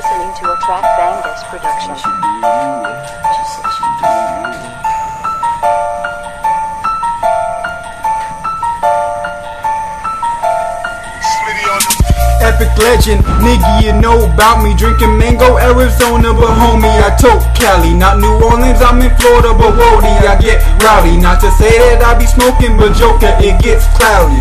listening to a Track Bangus production. Epic legend, nigga, you know about me. Drinking mango, Arizona, but homie, I tote Cali. Not New Orleans, I'm in Florida, but whoa, I get rowdy. Not to say that I be smoking, but joker, it gets cloudy.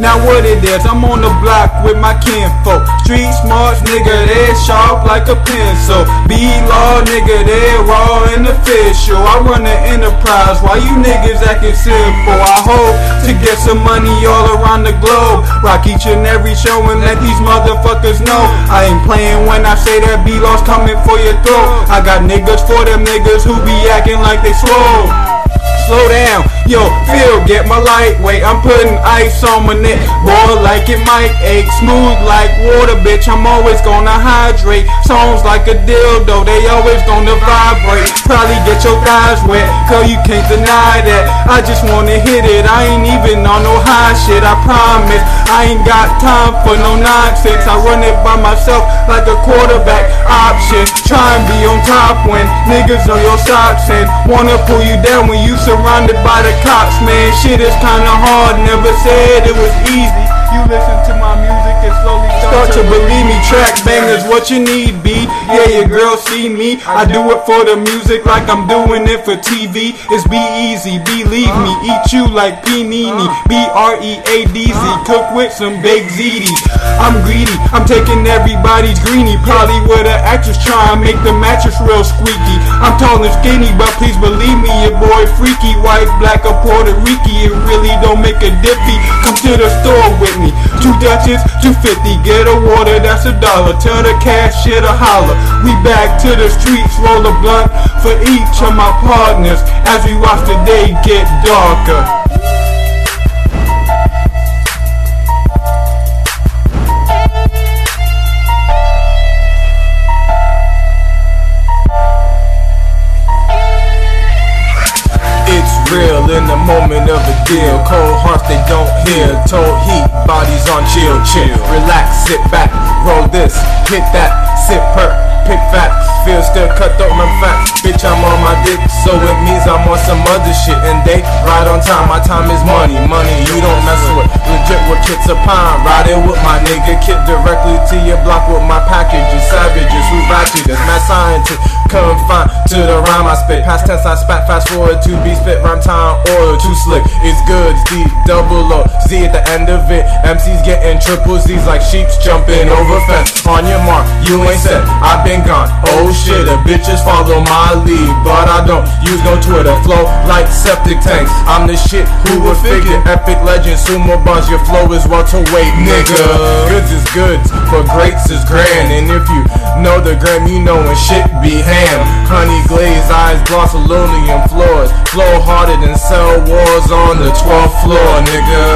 Now what it is, I'm on the block with my kinfolk. Street smarts, nigga, they sharp like a pencil. B-law, nigga, they raw and official. I run the enterprise why you niggas acting simple. I hope to get some money all around the globe. Rock each and every show and let these motherfuckers know. I ain't playing when I say that B-law's coming for your throat. I got niggas for them niggas who be acting like they swole slow down. Yo, feel, get my lightweight. I'm putting ice on my neck. Boy, like it might ache. Smooth like water, bitch. I'm always gonna hydrate. Songs like a dildo, they always gonna vibrate. Probably get your thighs wet, cause you can't deny that. I just wanna hit it. I ain't even on no high shit, I promise. I ain't got time for no nonsense. I run it by myself like a quarterback option. Top when niggas on your socks and wanna pull you down when you surrounded by the cops, man. Shit is kinda hard, never said it was easy. You listen to my music start to believe me. Track bangers, what you need, B. Yeah, your girl see me. I do it for the music like I'm doing it for TV. It's be easy, believe me. Eat you like Panini. B R E A D Z. Cook with some baked ziti. I'm greedy. I'm taking everybody's greenie. Probably with an actress trying to make the mattress real squeaky. I'm tall and skinny, but please believe me, your boy freaky. White, black, or Puerto Rican. It really don't make a diffy. Come to the store with me. Two Dutches, 250. Get a water, that's a dollar. Tell the cashier to holler. We back to the streets, roll a blunt for each of my partners as we watch the day get darker. Deal. Cold hearts they don't hear. Told heat, bodies on chill, chill. Relax, sit back, roll this, hit that, sip per, pick fat. Feel still cut throat my fat. Bitch, I'm on my dick, so it means I'm on some other shit. And they ride on time, my time is money, money you don't mess with. Legit with kits of pine, riding with my nigga kit directly to your block with my packages. Savages who ratchet as mad scientists. Confined to the rhyme I spit. Past tense I spat, fast forward to be spit. Rhyme time, oil too slick. It's good, D double O Z at the end of it. MCs getting triple Z's like sheeps jumping over fence. On your mark, you ain't set. I've been gone. Oh shit, the bitches follow my lead, but I don't use no Twitter. Flow like septic tanks. I'm the shit. Who would figure? Epic legend, sumo boss. Your flow is welterweight, nigga. Goods is goods, but greats is grand. And if you know the gram, you know when shit be ham. Honey aluminum floors. Flow harder than cell wars on the 12th floor, nigga.